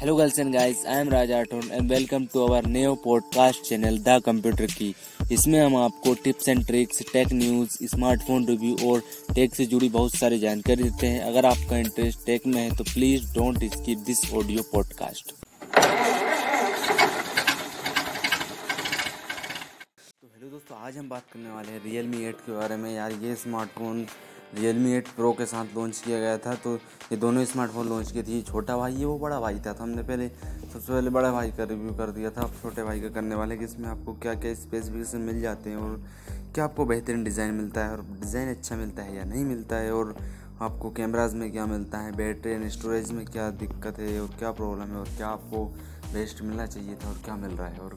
Girls and guys, I am Raj Athon and welcome to our new podcast channel the computer की इसमें हम आपको tips and tricks tech news smartphone review और tech से जुड़ी बहुत सारी जानकारी देते हैं। अगर आपका इंटरेस्ट टेक में है तो please don't skip this audio podcast तो हेलो दोस्तों आज हम बात करने वाले हैं रियल मी एट के बारे में। यार ये smartphone Realme eight pro के साथ लॉन्च किया गया था तो ये दोनों स्मार्टफ़ोन लॉन्च किए थे। छोटा भाई है वो बड़ा भाई था तो हमने पहले, सबसे पहले बड़ा भाई का रिव्यू कर दिया था, अब छोटे भाई का करने वाले कि इसमें आपको क्या क्या स्पेसिफिकेशन मिल जाते हैं और क्या आपको बेहतरीन डिज़ाइन मिलता है और डिज़ाइन अच्छा मिलता है या नहीं मिलता है और आपको कैमराज में क्या मिलता है बैटरी एंड स्टोरेज में क्या दिक्कत है और क्या प्रॉब्लम है और क्या आपको बेस्ट मिलना चाहिए था और क्या मिल रहा है और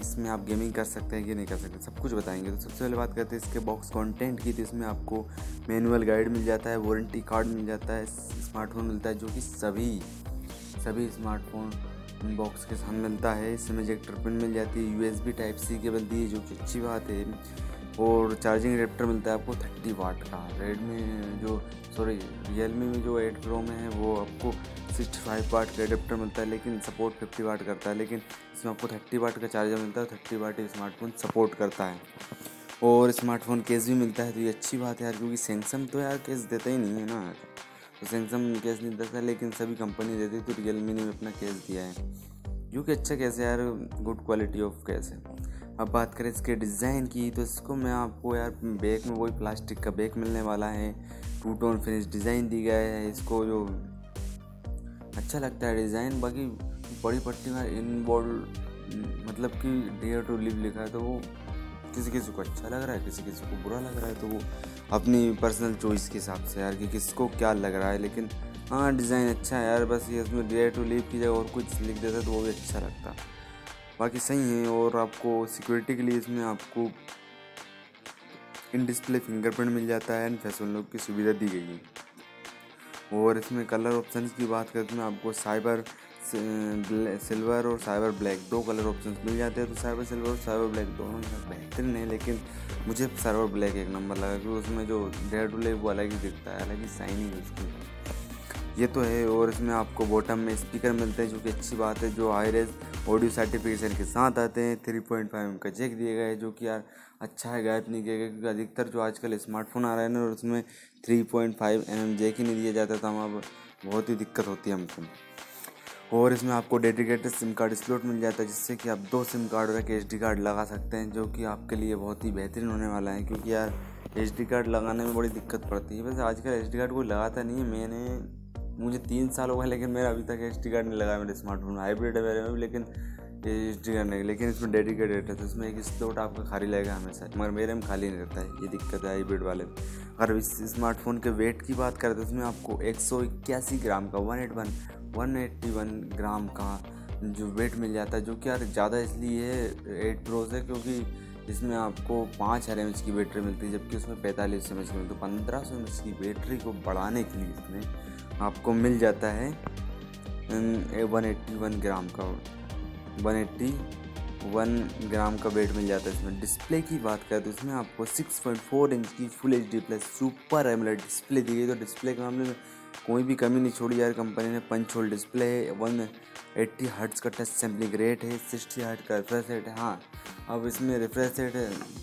इसमें आप गेमिंग कर सकते हैं कि नहीं कर सकते, सब कुछ बताएँगे। तो सबसे पहले बात करते हैं, इसके बॉक्स कंटेंट की तो इसमें आपको मैनुअल गाइड मिल जाता है वारंटी कार्ड मिल जाता है स्मार्टफ़ोन मिलता है, जो कि सभी सभी स्मार्टफ़ोन बॉक्स के साथ मिलता है। इसमें इजेक्टर पिन मिल जाती है यूएसबी टाइप सी केबल दी है, जो कि अच्छी बात है। और चार्जिंग एडेप्टर मिलता है आपको थर्टी वाट का। रेडमी जो सॉरी रियलमी में जो एट प्रो में है, वो आपको सिक्सटी फाइव वाट का एडेप्टर मिलता है, लेकिन सपोर्ट फिफ्टी वाट करता है, लेकिन इसमें आपको थर्टी वाट का चार्जर मिलता है थर्टी वाट स्मार्टफ़ोन सपोर्ट करता है। और स्मार्टफ़ोन केस भी मिलता है तो ये अच्छी बात है यार, क्योंकि सैमसंग तो यार केस देता ही नहीं है ना। तो सैमसंग केस नहीं देता, लेकिन सभी कंपनी देती तो रियलमी ने भी अपना केस दिया है। जो कि अच्छा केस है यार गुड क्वालिटी ऑफ़ केस है। अब बात करें इसके डिज़ाइन की तो इसको मैं आपको यार बैग में वही प्लास्टिक का बैग मिलने वाला है। टू टोन फिनिश डिज़ाइन दी गया है, इसको जो अच्छा लगता है डिज़ाइन। बाकी बड़ी पट्टी में इन बोल्ड मतलब कि डेयर टू लिव लिखा है तो वो किसी किसी को अच्छा लग रहा है किसी किसी को बुरा लग रहा है तो वो अपनी पर्सनल चॉइस के हिसाब से यार कि किसको क्या लग रहा है। लेकिन हाँ डिज़ाइन अच्छा है यार, बस ये उसमें डेयर टू लिव की जगह और कुछ लिख देता तो वो भी अच्छा लगता बाकी सही है, और आपको सिक्योरिटी के लिए इसमें आपको इन डिस्प्ले फिंगरप्रिंट मिल जाता है एंड फ़ैशन लॉक की सुविधा दी गई है। और इसमें कलर ऑप्शन की बात करते हैं आपको साइबर सिल्वर और साइबर ब्लैक दो कलर ऑप्शन मिल जाते हैं तो साइबर सिल्वर और साइबर ब्लैक दोनों बेहतरीन है, लेकिन मुझे साइबर ब्लैक एक नंबर लगा क्योंकि उसमें जो डेयर टू वो अलग ही दिखता है, अलग ही शाइनिंग उसकी। ये तो है, और इसमें आपको बॉटम में स्पीकर मिलते हैं, जो कि अच्छी बात है, जो हाई ऑडियो सर्टिफिकेशन के साथ आते हैं थ्री पॉइंट फाइव का चेक दिए गए जो कि यार अच्छा है गायब नहीं किया गया क्योंकि अधिकतर जो आजकल स्मार्टफ़ोन आ रहे हैं ना और उसमें three point five M M jack ही नहीं दिया जाता था पर बहुत ही दिक्कत होती है हमको और इसमें आपको डेडिकेटेड सिम कार्ड स्लॉट मिल जाता है, जिससे कि आप दो सिम कार्ड और एक एच डी कार्ड लगा सकते हैं, जो कि आपके लिए बहुत ही बेहतरीन होने वाला है, क्योंकि यार एच डी कार्ड लगाने में बड़ी दिक्कत पड़ती है। वैसे आजकल एच डी कार्ड कोई लगाता नहीं है, मैंने, मुझे तीन साल हो गए, लेकिन मेरा अभी तक एच डी कार्ड नहीं लगा मेरे स्मार्टफ़ोन हाइब्रिड है मेरे में भी, लेकिन एच करने की, लेकिन इसमें डेडिकेटेड रहता है तो इसमें एक स्लॉट आपका खाली लगेगा हमेशा। मगर मेरे में खाली नहीं रहता है, ये दिक्कत है हाईब्रिड वाले में। अगर इस स्मार्टफ़ोन के वेट की बात करें तो इसमें आपको एक सौ इक्यासी ग्राम का one eight one one eighty one gram का जो वेट मिल जाता है, जो कि यार ज़्यादा इसलिए है एट प्रो से क्योंकि इसमें आपको पाँच हर एम की बैटरी मिलती है, जबकि उसमें पैंतालीस एम की मिलती है पंद्रह सौ एम एच की बैटरी को बढ़ाने के लिए इसमें आपको मिल जाता है वन एट्टी वन ग्राम का। वन एट्टी, वन ग्राम का वेट मिल जाता है इसमें। डिस्प्ले की बात करें तो इसमें आपको सिक्स पॉइंट फोर इंच की full H D plus super AMOLED display दी गई तो डिस्प्ले के मामले में कोई भी कमी नहीं छोड़ी यार कंपनी ने पंच होल डिस्प्ले है वन एट्टी हर्ट्स का टच सैम्पलिंग रेट है, सिक्सटी हर्ट का रिफ्रेश रेट है हाँ। अब इसमें रिफ्रेश रेट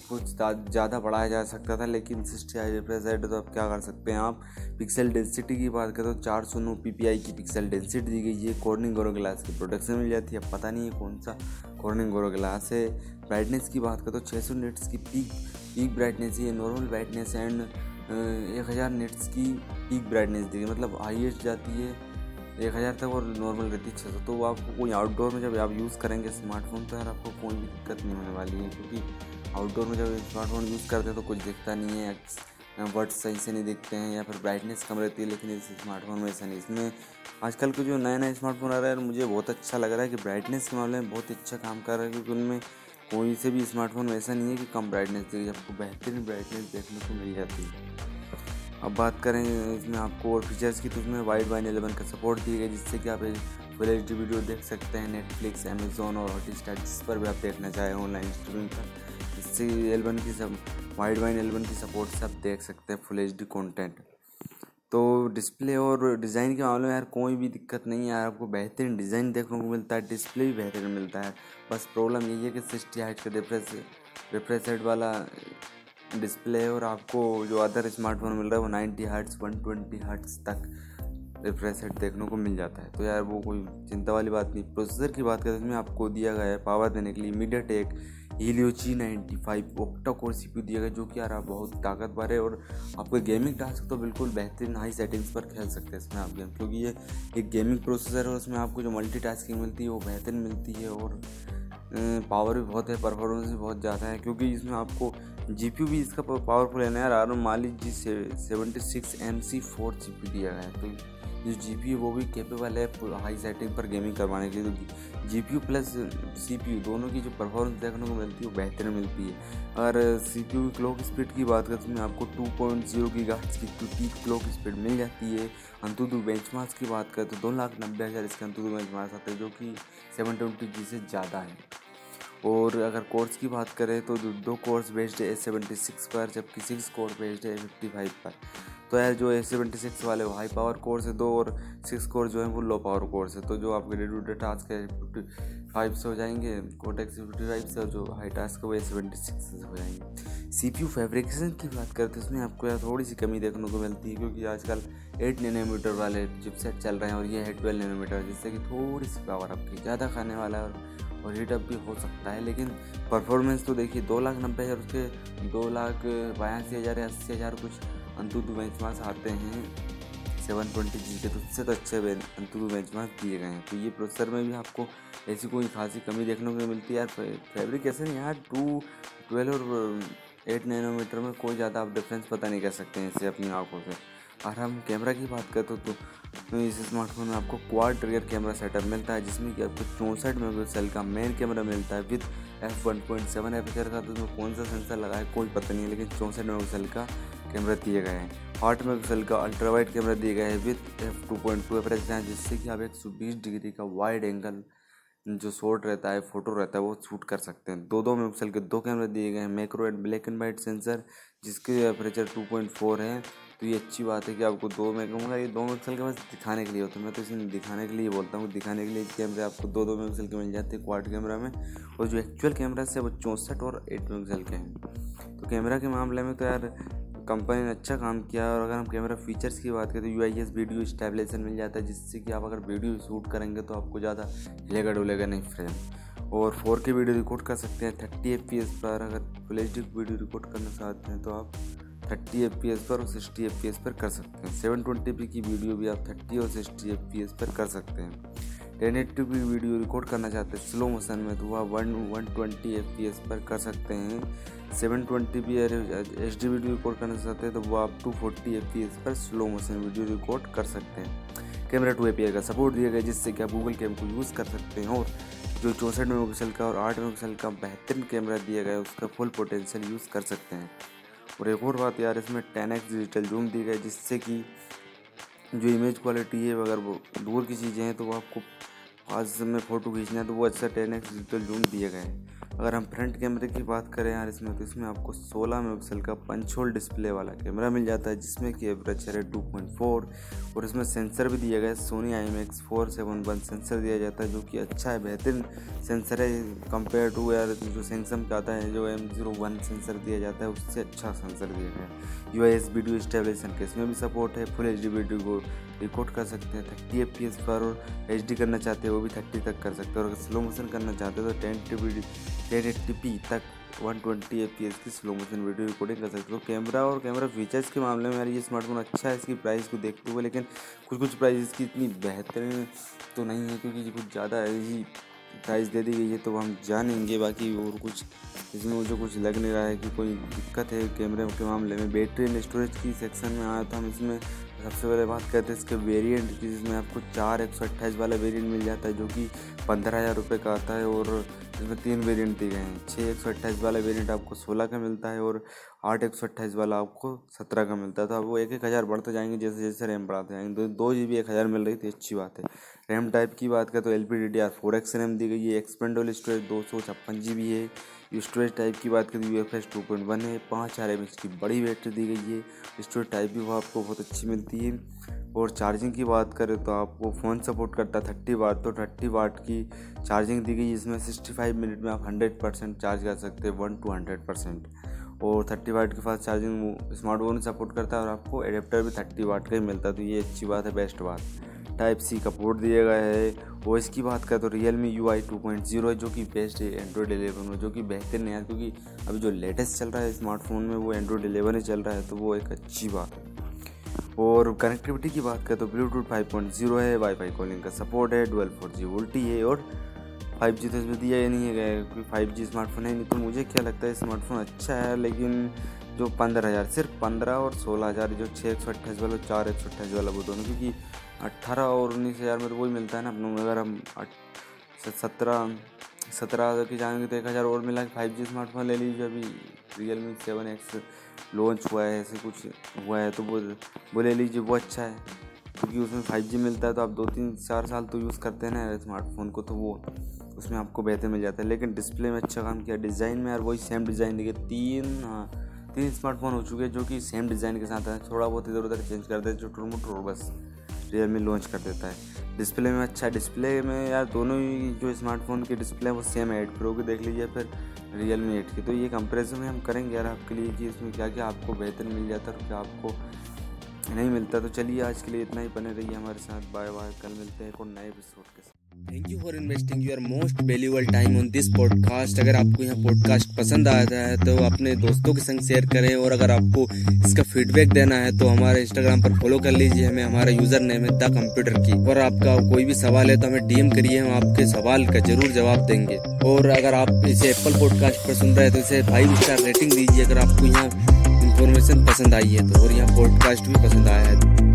कुछ ज़्यादा बढ़ाया जा सकता था, लेकिन सिक्सटी हाई रिफ्रेश रेट तो अब क्या कर सकते हैं आप? पिक्सल डेंसिटी की बात करें तो चार सौ नौ पी पी की पिक्सल डेंसिटी दी गई है। कॉर्निंग गोरो ग्लास की प्रोटेक्शन मिल जाती है, अब पता नहीं है कौन सा कॉर्निंग गोरो ग्लास है। ब्राइटनेस की बात करें तो छः सौ नेट्स की पीक पीक ब्राइटनेस है, नॉर्मल ब्राइटनेस एंड एक हज़ार नेट्स की पीक ब्राइटनेस दी गई मतलब हाइएस्ट जाती है। एक हज़ार तक और नॉर्मल रहती है छः सौ तो आपको कोई आउटडोर में जब आप यूज़ करेंगे स्मार्टफ़ोन तो यार आपको कोई भी दिक्कत नहीं होने वाली है, क्योंकि आउटडोर में जब स्मार्टफ़ोन यूज़ करते हैं तो कुछ दिखता नहीं है वर्ड्स सही से नहीं दिखते हैं या फिर ब्राइटनेस कम रहती है, लेकिन इस स्मार्टफ़ोन में ऐसा नहीं इसमें आजकल के जो नए नए स्मार्टफ़ोन आ रहा है मुझे बहुत अच्छा लग रहा है कि ब्राइटनेस के मामले में बहुत अच्छा काम कर रहा है, क्योंकि उनमें कोई से भी स्मार्टफ़ोन में ऐसा नहीं है कि कम ब्राइटनेस देगी आपको बेहतरीन ब्राइटनेस देखने को मिल जाती है। अब बात करें इसमें आपको और फीचर्स की तो उसमें वाइड वाइन एलेवन का सपोर्ट दी गई, जिससे कि आप फुल एच डी वीडियो देख सकते हैं नेटफ्लिक्स अमेजोन और हॉट स्टार जिस पर भी आप देखना चाहें ऑनलाइन स्ट्रीमिंग पर। इससे एलेवन की सब वाइड वाइन एलेवन की सपोर्ट से आप देख सकते हैं फुल एच डी कॉन्टेंट तो डिस्प्ले और डिज़ाइन के मामले में यार कोई भी दिक्कत नहीं है यार, आपको बेहतरीन डिज़ाइन देखने को मिलता है डिस्प्ले भी बेहतरीन मिलता है। बस प्रॉब्लम यही है कि सिक्सटी हाइट का रिफ्रेश रिफ्रेश वाला डिस्प्ले है और आपको जो अदर स्मार्टफ़ोन मिल रहा है वो ninety hertz one twenty hertz तक रिफ्रेश रेट देखने को मिल जाता है। तो यार वो कोई चिंता वाली बात नहीं। प्रोसेसर की बात करें तो इसमें आपको दिया गया है पावर देने के लिए MediaTek Helio G ninety five octa core सी दिया गया जो कि यार आप बहुत ताकतवर है और आपको गेमिंग टास्क तो बिल्कुल बेहतरीन हाई सेटिंग्स पर खेल सकते हैं इसमें आप गेम क्योंकि ये एक गेमिंग प्रोसेसर है उसमें आपको जो मल्टी टास्किंग मिलती है वो बेहतरीन मिलती है और पावर भी बहुत है परफॉर्मेंस भी बहुत ज़्यादा है, क्योंकि इसमें आपको जीपीयू भी इसका पावरफुल है ना यार। आर मालिक G seventy six M C four G P दिया गया है। तो जो जी पी वो भी केपेबल है हाई सेटिंग पर गेमिंग करवाने के लिए। तो G P U plus C P U दोनों की जो परफॉर्मेंस देखने को मिलती है, वो बेहतर मिलती है। अगर सी पी यू की क्लॉक स्पीड की बात करें तो मैं आपको टू पॉइंट ज़ीरो की गार्ड्स की टी क्लॉक स्पीड मिल जाती है। अंतुदु बेंच मार्क्स की बात करें तो दो लाख नब्बे हज़ार इसके अंतुदु बेंच मार्क्स आते हैं, जो कि सेवन ट्वेंटी जी से ज़्यादा है। और अगर कोर्स की बात करें तो दो कोर्स बेस्ड है एस सेवेंटी सिक्स पर, जबकि सिक्स कोर्स बेस्ड है ए फिफ्टी फाइव पर। तो यार जो ए सेवेंटी सिक्स वाले वो हाई पावर कोर्स है, दो और सिक्स कोर जो है वो लो पावर कोर्स है। तो जो आपके डे टू डे टास्क है फिफ्टी फाइव से हो जाएँगे कोटेक्स फिफ्टी फाइव से जो हाई टास्क है वो ए सेवेंटी सिक्स से हो जाएँगे। सी पी यू फेब्रिकेशन की बात करते हैं, उसमें आपको यार थोड़ी सी कमी देखने को मिलती है, क्योंकि आजकल एट नैनोमीटर वाले चिपसेट चल रहे हैं और ये है ट्वेल्व नैनोमीटर जिससे कि थोड़ी सी पावर आपकी ज़्यादा खाने वाला है और और हीट अप भी हो सकता है लेकिन परफॉर्मेंस तो देखिए दो लाख नब्बे हज़ार उसके दो लाख बयासी हज़ार या अस्सी हज़ार कुछ अंतुदु बेंचमार्क्स आते हैं। सेवन ट्वेंटी जी के तो उससे तो अच्छे अंतुदु बेंचमार्क दिए गए हैं। तो ये प्रोसेसर में भी आपको ऐसी कोई खासी कमी देखने को मिलती है यार फैब्रिकेशन यहाँ टू ट्वेल्व और एट नैनोमीटर में कोई ज़्यादा आप डिफरेंस पता नहीं कर सकते हैं इसे अपनी आँखों से। और हम कैमरा की बात करते तो, तो इस स्मार्टफ़ोन में आपको क्वाड रियर कैमरा सेटअप मिलता है, जिसमें कि आपको चौंसठ मेगापिक्सल का मेन कैमरा मिलता है with F one point seven F का तो उसमें कौन सा सेंसर लगा है, कोई पता नहीं है, लेकिन चौंसठ मेगापिक्सल का कैमरा दिए गए हैं। आठ मेगापिक्सल का अल्ट्रा वाइड कैमरा दिए गए हैं with F two point two F जिससे कि आप एक सौ बीस डिग्री का वाइड एंगल जो शॉट रहता है फ़ोटो रहता है, वो शूट कर सकते हैं। दो दो मेगापिक्सल के दो कैमरे दिए गए हैं macro and black and white sensor जिसके अपरेचर टू पॉइंट फोर है। तो ये अच्छी बात है कि आपको दो मैं कहूँगा ये दो मेगापिक्सल के बस दिखाने के लिए होता है। मैं तो इसे दिखाने के लिए बोलता हूँ दिखाने के लिए कैमरे आपको दो दो मेगापिक्सल के मिल जाते हैं क्वाड कैमरा में और जो एक्चुअल कैमरा है वो चौंसठ और एट मेगापिक्सल के हैं। तो कैमरा के मामले में तो यार कंपनी ने अच्छा काम किया और अगर हम कैमरा फीचर्स की बात करें तो U I S video stabilization मिल जाता है, जिससे कि आप अगर वीडियो शूट करेंगे तो आपको ज़्यादा हिलेगा डुलेगा नहीं फ्रेम। और फोर के वीडियो रिकॉर्ड कर सकते हैं, थर्टी एफ़ पर अगर फुल एच वीडियो रिकॉर्ड करना चाहते हैं तो आप थर्टी एफ़ पर और सिक्सटी एफ़ पर कर सकते हैं। सेवन ट्वेंटी की वीडियो भी आप थर्टी और सिक्सटी एफ़ पर कर सकते हैं। Ten eighty P video record करना चाहते हैं स्लो मोशन में तो वह one one twenty F P S पर कर सकते हैं। Seven twenty P H D video record करना चाहते हैं तो वो आप टू फोर्टी एफ़ पर स्लो मोशन वीडियो रिकॉर्ड कर सकते हैं। कैमरा टू ए का सपोर्ट दिया गया, जिससे कि आप गूगल कैम को यूज़ कर सकते हैं, और जो चौंसठ मेगापिक्सल का और आठ मेगापिक्सल का बेहतरीन कैमरा दिया गया है, उसका फुल पोटेंशियल यूज़ कर सकते हैं। और एक और बात यार, इसमें टेन एक्स डिजिटल जूम दी गई, जिससे कि जो इमेज क्वालिटी है, अगर वो दूर की चीज़ें हैं तो वो आपको आज में फ़ोटो खींचना है तो वो अच्छा टेन एक्स डिजिटल जूम दिए गए हैं। अगर हम फ्रंट कैमरे की बात करें यार इसमें तो इसमें आपको 16 मेगापिक्सल का पंच होल डिस्प्ले वाला कैमरा मिल जाता है, जिसमें कि एवरेचर है 2.4 और इसमें सेंसर भी दिया गया है Sony I M X four seven one sensor दिया जाता है, जो कि अच्छा है, बेहतरीन सेंसर है कंपेयर टू यार जो सैमसंग का आता है, जो एम ज़ीरो वन सेंसर दिया जाता है, उससे अच्छा सेंसर दिया गया है। U I S video stabilization के इसमें भी सपोर्ट है full H D video record कर सकते हैं थर्टी एफ़ पी एस पर और एच डी करना चाहते हैं, वो भी थर्टी तक कर सकते हैं। और अगर स्लो मोशन करना चाहते हैं तो ten T ten eighty P तक one twenty F P S की स्लो मोशन वीडियो रिकॉर्डिंग कर सकते हो। तो कैमरा और कैमरा फीचर्स के मामले में यार ये स्मार्टफ़ोन अच्छा है, इसकी प्राइस को देखते हुए, लेकिन कुछ कुछ प्राइस इसकी इतनी बेहतरीन तो नहीं है, क्योंकि कुछ ज़्यादा ही प्राइस दे दी गई है तो हम जानेंगे। बाकी और कुछ, इसमें मुझे कुछ लग नहीं रहा है कि कोई दिक्कत है कैमरे के मामले में। बैटरी एंड स्टोरेज की सेक्शन में आया तो हम इसमें सबसे पहले बात करते हैं इसके वेरिएंट की, जिसमें आपको चार एक सौ अट्ठाईस वाला वेरिएंट मिल जाता है, जो कि पंद्रह हज़ार रुपये का आता है। और इसमें तीन वेरिएंट दिए गए हैं। छः एक सौ अट्ठाईस वाला वेरिएंट आपको सोलह का मिलता है और आठ एक सौ अट्ठाईस वाला आपको सत्रह का मिलता है। तो वो एक एक हज़ार बढ़ते जाएँगे, जैसे जैसे रैम बढ़ाते जाएँगे। दो दो जी बी एक हज़ार मिल रही थी, अच्छी बात है। रैम टाइप की बात करें तो L P D D R four X RAM दी गई है एक्सपेंडेबल स्टोरेज दो सौ छप्पन जी बी है स्टोरेज टाइप की बात करें U F S two point one है। पाँच हज़ार एम एच की बड़ी बैटरी दी गई है। स्टोरेज टाइप भी वो आपको बहुत अच्छी मिलती है। और चार्जिंग की बात करें तो आपको फ़ोन सपोर्ट करता है थर्टी वाट तो थर्टी वाट की चार्जिंग दी गई इसमें सिक्सटी फाइव मिनट में आप हंड्रेड परसेंट चार्ज कर सकते हैं वन टू हंड्रेड परसेंट और थर्टी वाट के फास्ट चार्जिंग स्मार्टफ़ोन सपोर्ट करता है और आपको एडेप्टर भी थर्टी वाट का ही मिलता है। तो ये अच्छी बात है बेस्ट बात। टाइप सी का पोर्ट दिया गया है। और इसकी बात करें तो Realme U I two point zero है, जो कि बेस्ट है एंड्रॉयड एलेवन में, जो कि बेहतर नहीं है क्योंकि अभी जो लेटेस्ट चल रहा है स्मार्टफ़ोन में, वो एंड्रॉयड एलेवन ही चल रहा है तो वो एक अच्छी बात है। और कनेक्टिविटी की बात करें तो ब्लूटूथ फाइव पॉइंट ज़ीरो है वाईफाई कॉलिंग का सपोर्ट है ट्वेल्व फोर जी वोल्टी है, और फाइव जी तो इसमें दिया ही नहीं है क्योंकि फाइव जी स्मार्टफ़ोन है नहीं तो मुझे क्या लगता है स्मार्टफ़ोन अच्छा है, लेकिन जो पंद्रह हज़ार, सिर्फ़ पंद्रह और सोलह हज़ार, जो छः एक सौ अट्ठाईस वाला, चार एक सौ अट्ठाईस वाला वो दोनों, क्योंकि अट्ठारह और उन्नीस हज़ार में तो वही मिलता है ना, अपनों अगर हम सत्रह सत्रह हज़ार की जाएँगे तो एक हज़ार और मिला फाइव जी स्मार्टफ़ोन ले लीजिए, अभी Realme seven X launch हुआ है, ऐसे कुछ हुआ है तो वो वो ले लीजिए, वो अच्छा है। क्योंकि उसमें फाइव जी मिलता है तो आप दो तीन चार साल तो यूज़ करते हैं ना स्मार्टफ़ोन को तो वो उसमें आपको बेहतर मिल जाता है। लेकिन डिस्प्ले में अच्छा काम किया डिज़ाइन में यार, वही सेम डिज़ाइन देखिए, तीन हाँ तीन स्मार्टफ़ोन हो चुके हैं जो कि सेम डिज़ाइन के साथ है। थोड़ा बहुत इधर उधर चेंज कर देते जो टूर और बस रियल मी लॉन्च कर देता है। डिस्प्ले में अच्छा डिस्प्ले में यार दोनों ही जो स्मार्टफ़ोन के डिस्प्ले है, वो सेम है एट प्रो की, देख लीजिए, फिर रियल मी एट की। तो ये कंपेरिजन में हम करेंगे यार आपके लिए कि इसमें क्या क्या आपको बेहतर मिल जाता है और क्या आपको नहीं मिलता तो चलिए आज के लिए इतना ही। बने रहिए हमारे साथ। बाय बाय कल मिलते हैं कोई नए एपिसोड के साथ। Thank you for investing your most valuable time on this podcast अगर आपको यह पॉडकास्ट पसंद आता है तो अपने दोस्तों के संग शेयर करें। और अगर आपको इसका फीडबैक देना है तो हमारे इंस्टाग्राम पर फॉलो कर लीजिए। हमें हमारा यूज़र नेम है द कंप्यूटर की। और आपका कोई भी सवाल है तो हमें डीएम करिए। हम आपके सवाल का ज़रूर जवाब देंगे। और अगर आप इसे एप्पल पॉडकास्ट पर सुन रहे हैं तो इसे फाइव स्टार रेटिंग दीजिए। अगर आपको यहाँ इन्फॉर्मेशन पसंद आई है तो और यहाँ पॉडकास्ट भी पसंद आया है।